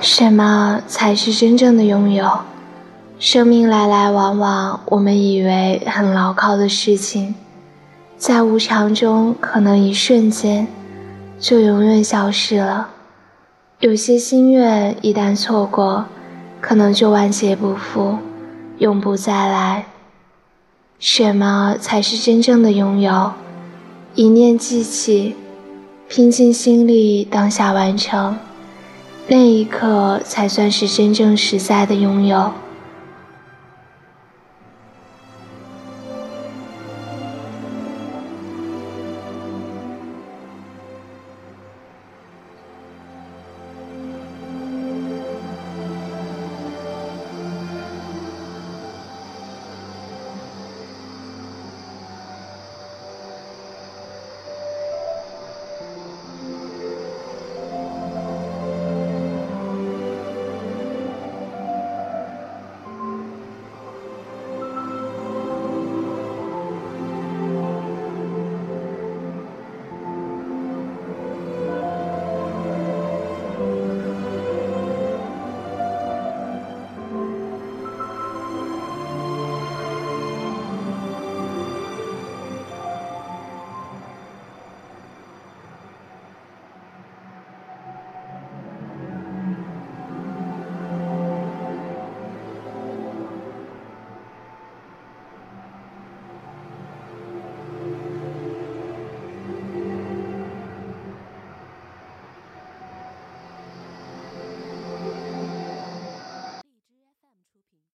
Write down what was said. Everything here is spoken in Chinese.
什么才是真正的拥有？生命来来往往，我们以为很牢靠的事情，在无常中，可能一瞬间就永远消失了。有些心愿一旦错过，可能就万劫不复，永不再来。什么才是真正的拥有？一念记起，拼尽心力，当下完成。那一刻才算是真正实在的拥有。